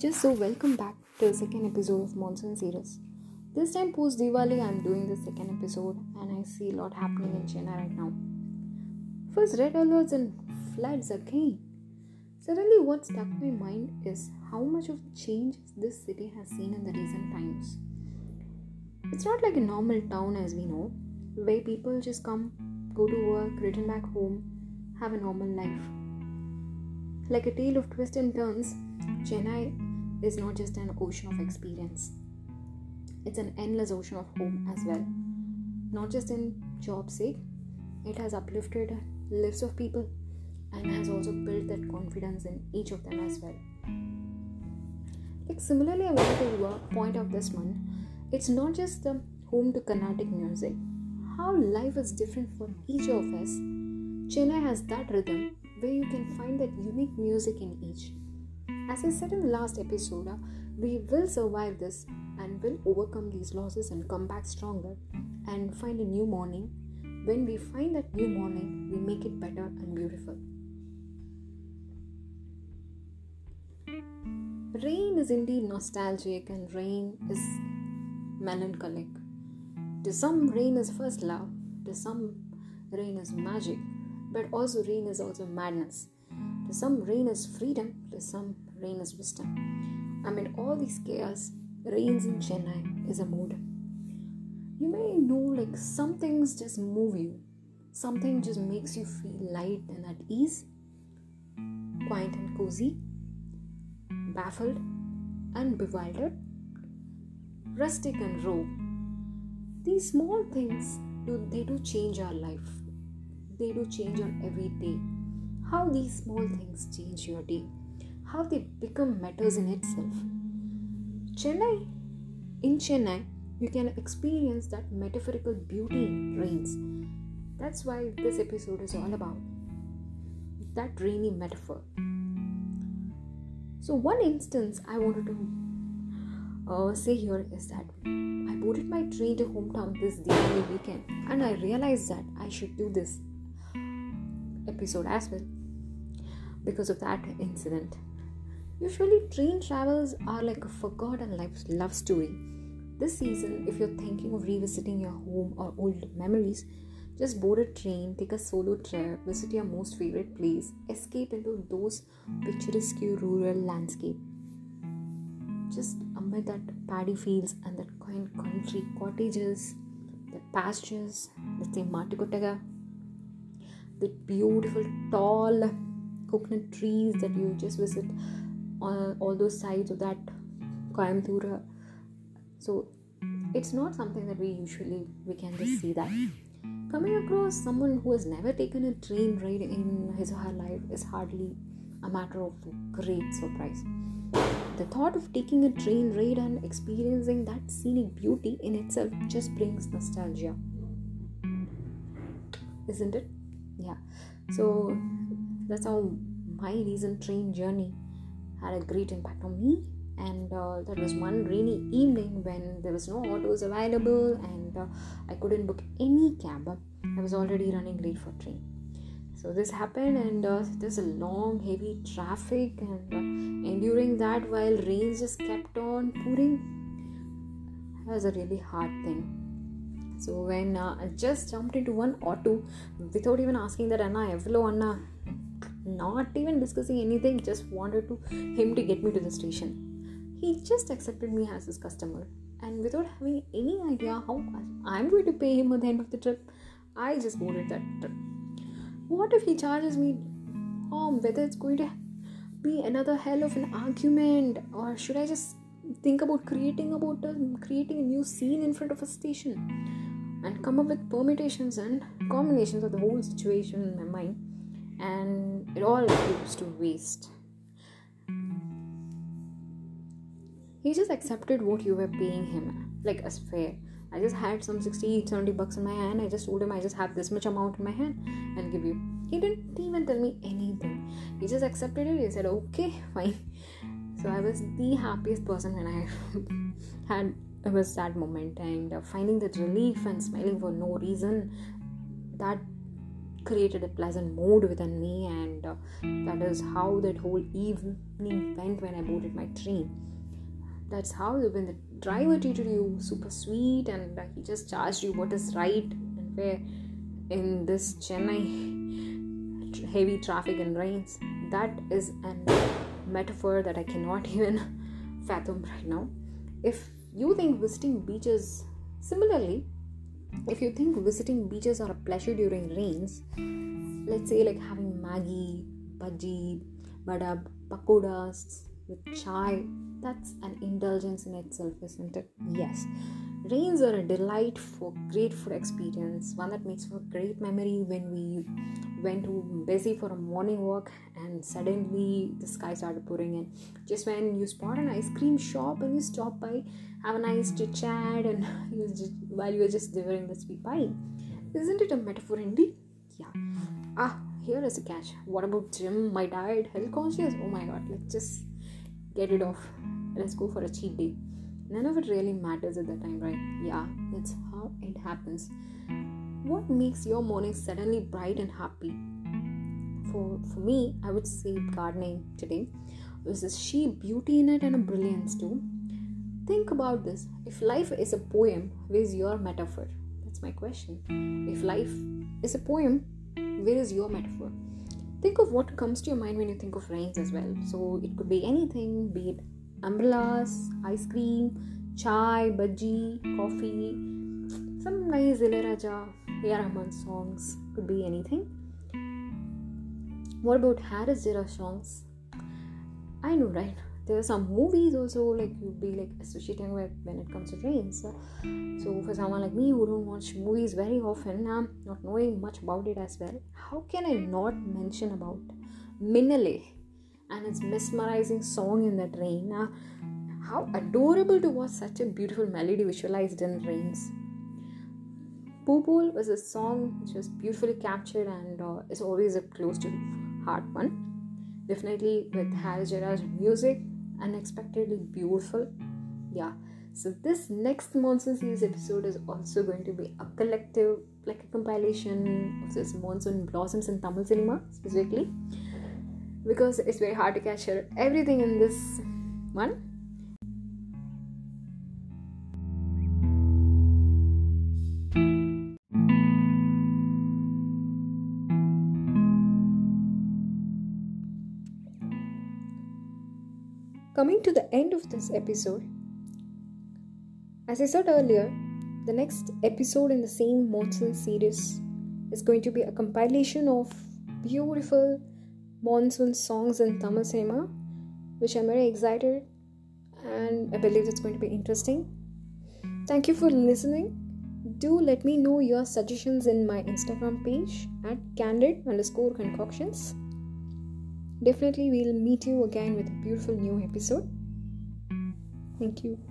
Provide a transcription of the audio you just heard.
Just so welcome back to the second episode of Monsoon series. This time post Diwali, I'm doing the second episode, and I see a lot happening in Chennai right now. First, red alerts and floods again. Suddenly, what struck my mind is how much of change this city has seen in the recent times. It's not like a normal town as we know, where people just come, go to work, return back home, have a normal life. Like a tale of twists and turns, Chennai is not just an ocean of experience, it's an endless ocean of hope as well. Not just in job sake, it has uplifted lives of people and has also built that confidence in each of them as well. Like similarly, I wanted to point out this one. It's not just the home to Carnatic music. How life is different for each of us. Chennai has that rhythm where you can find that unique music in each. As I said in the last episode, uh, we will survive this and will overcome these losses and come back stronger and find a new morning. When we find that new morning, we make it better and beautiful. Rain is indeed nostalgic and rain is melancholic. To some, rain is first love, to some, rain is magic, but also rain is also madness. To some, rain is freedom, to some, rain is wisdom. Amid all these chaos, rains in Chennai is a mood. You may know like some things just move you, something just makes you feel light and at ease, quiet and cozy, baffled and bewildered, rustic and raw. These small things do they do change our life. They do change our every day. How these small things change your day how they become matters in itself. Chennai, in Chennai, you can experience that metaphorical beauty in rains. That's why this episode is all about that rainy metaphor. So, one instance I wanted to uh, say here is that I boarded my train to hometown this weekend, and I realized that I should do this episode as well because of that incident. Usually, train travels are like a forgotten love story. This season, if you're thinking of revisiting your home or old memories, just board a train, take a solo trip, visit your most favorite place, escape into those picturesque rural landscape. Just amid that paddy fields and that quaint country cottages, the pastures, let's say Mattukotega, the beautiful tall coconut trees that you just visit on all those sides of that Coimbatore. So it's not something that we usually we can just see that. Coming across someone who has never taken a train ride in his or her life is hardly a matter of great surprise. The thought of taking a train ride and experiencing that scenic beauty in itself just brings nostalgia. Isn't it? Yeah. So that's how my recent train journey had a great impact on me. And uh, that was one rainy evening when there was no autos available and uh, i couldn't book any cab. I was already running late for train. So this happened and uh, there's a long heavy traffic and uh, enduring that while rain just kept on pouring. It was a really hard thing. So when uh, i just jumped into one auto without even asking that anna evlo anna not even discussing anything, just wanted to him to get me to the station. He just accepted me as his customer, and without having any idea how I'm going to pay him at the end of the trip, I just boarded that trip. What if he charges me? Oh, whether it's going to be another hell of an argument, or should I just think about creating about a, creating a new scene in front of a station and come up with permutations and combinations of the whole situation in my mind and it all goes to waste. He just accepted what you were paying him, like as fair. I just had some 60, 70 bucks in my hand. I just told him I just have this much amount in my hand and give you. He didn't even tell me anything. He just accepted it. He said, okay, fine. So I was the happiest person when I had it was that moment and uh, finding that relief and smiling for no reason that created a pleasant mood within me, and uh, that is how that whole evening went when I boarded my train. That's how when the driver treated you super sweet and uh, he just charged you what is right and where in this Chennai heavy traffic and rains. That is a metaphor that I cannot even fathom right now. If you think visiting beaches similarly, if you think visiting beaches are a pleasure during rains, let's say like having Maggi, bhaji, bada, pakodas with chai, that's an indulgence in itself, isn't it? Yes. Rains are a delight for great food experience, one that makes for a great memory when we went to busy for a morning walk and suddenly the sky started pouring in. Just when you spot an ice cream shop and you stop by, have a nice chit chat, and you just, while you are just devouring the sweet pie. Isn't it a metaphor indeed? Yeah. Ah, here is a catch. What about gym? My diet, health conscious? Oh my god, let's just get it off. Let's go for a cheat day. None of it really matters at that time, right? Yeah, that's how it happens. What makes your morning suddenly bright and happy? For for me, I would say gardening today. There's a sheer beauty in it and a brilliance too. Think about this. If life is a poem, where's your metaphor? That's my question. If life is a poem, where is your metaphor? Think of what comes to your mind when you think of rains as well. So it could be anything, be it umbrellas, ice cream, chai, bhaji, coffee, some nice Ilayaraja, A.R. Rahman songs, could be anything. What about Harris Jayaraj songs? I know, right? There are some movies also like you'd be like associating with when it comes to rains. So, for someone like me who don't watch movies very often, I'm not knowing much about it as well. How can I not mention about Minnale? And its mesmerizing song in that rain. Uh, how adorable to watch such a beautiful melody visualized in rains. Poopol was a song which was beautifully captured and uh, is always a close to heart one. Definitely with Harris Jayaraj's music, unexpectedly beautiful. Yeah. So this next monsoon series episode is also going to be a collective, like a compilation of this monsoon blossoms in Tamil cinema specifically because it's very hard to capture everything in this one. Coming to the end of this episode, as I said earlier, the next episode in the same monsoon series is going to be a compilation of beautiful monsoon songs in Tamil cinema, which I'm very excited and I believe it's going to be interesting. Thank you for listening. Do let me know your suggestions in my Instagram page at candid underscore concoctions. Definitely, we'll meet you again with a beautiful new episode. Thank you.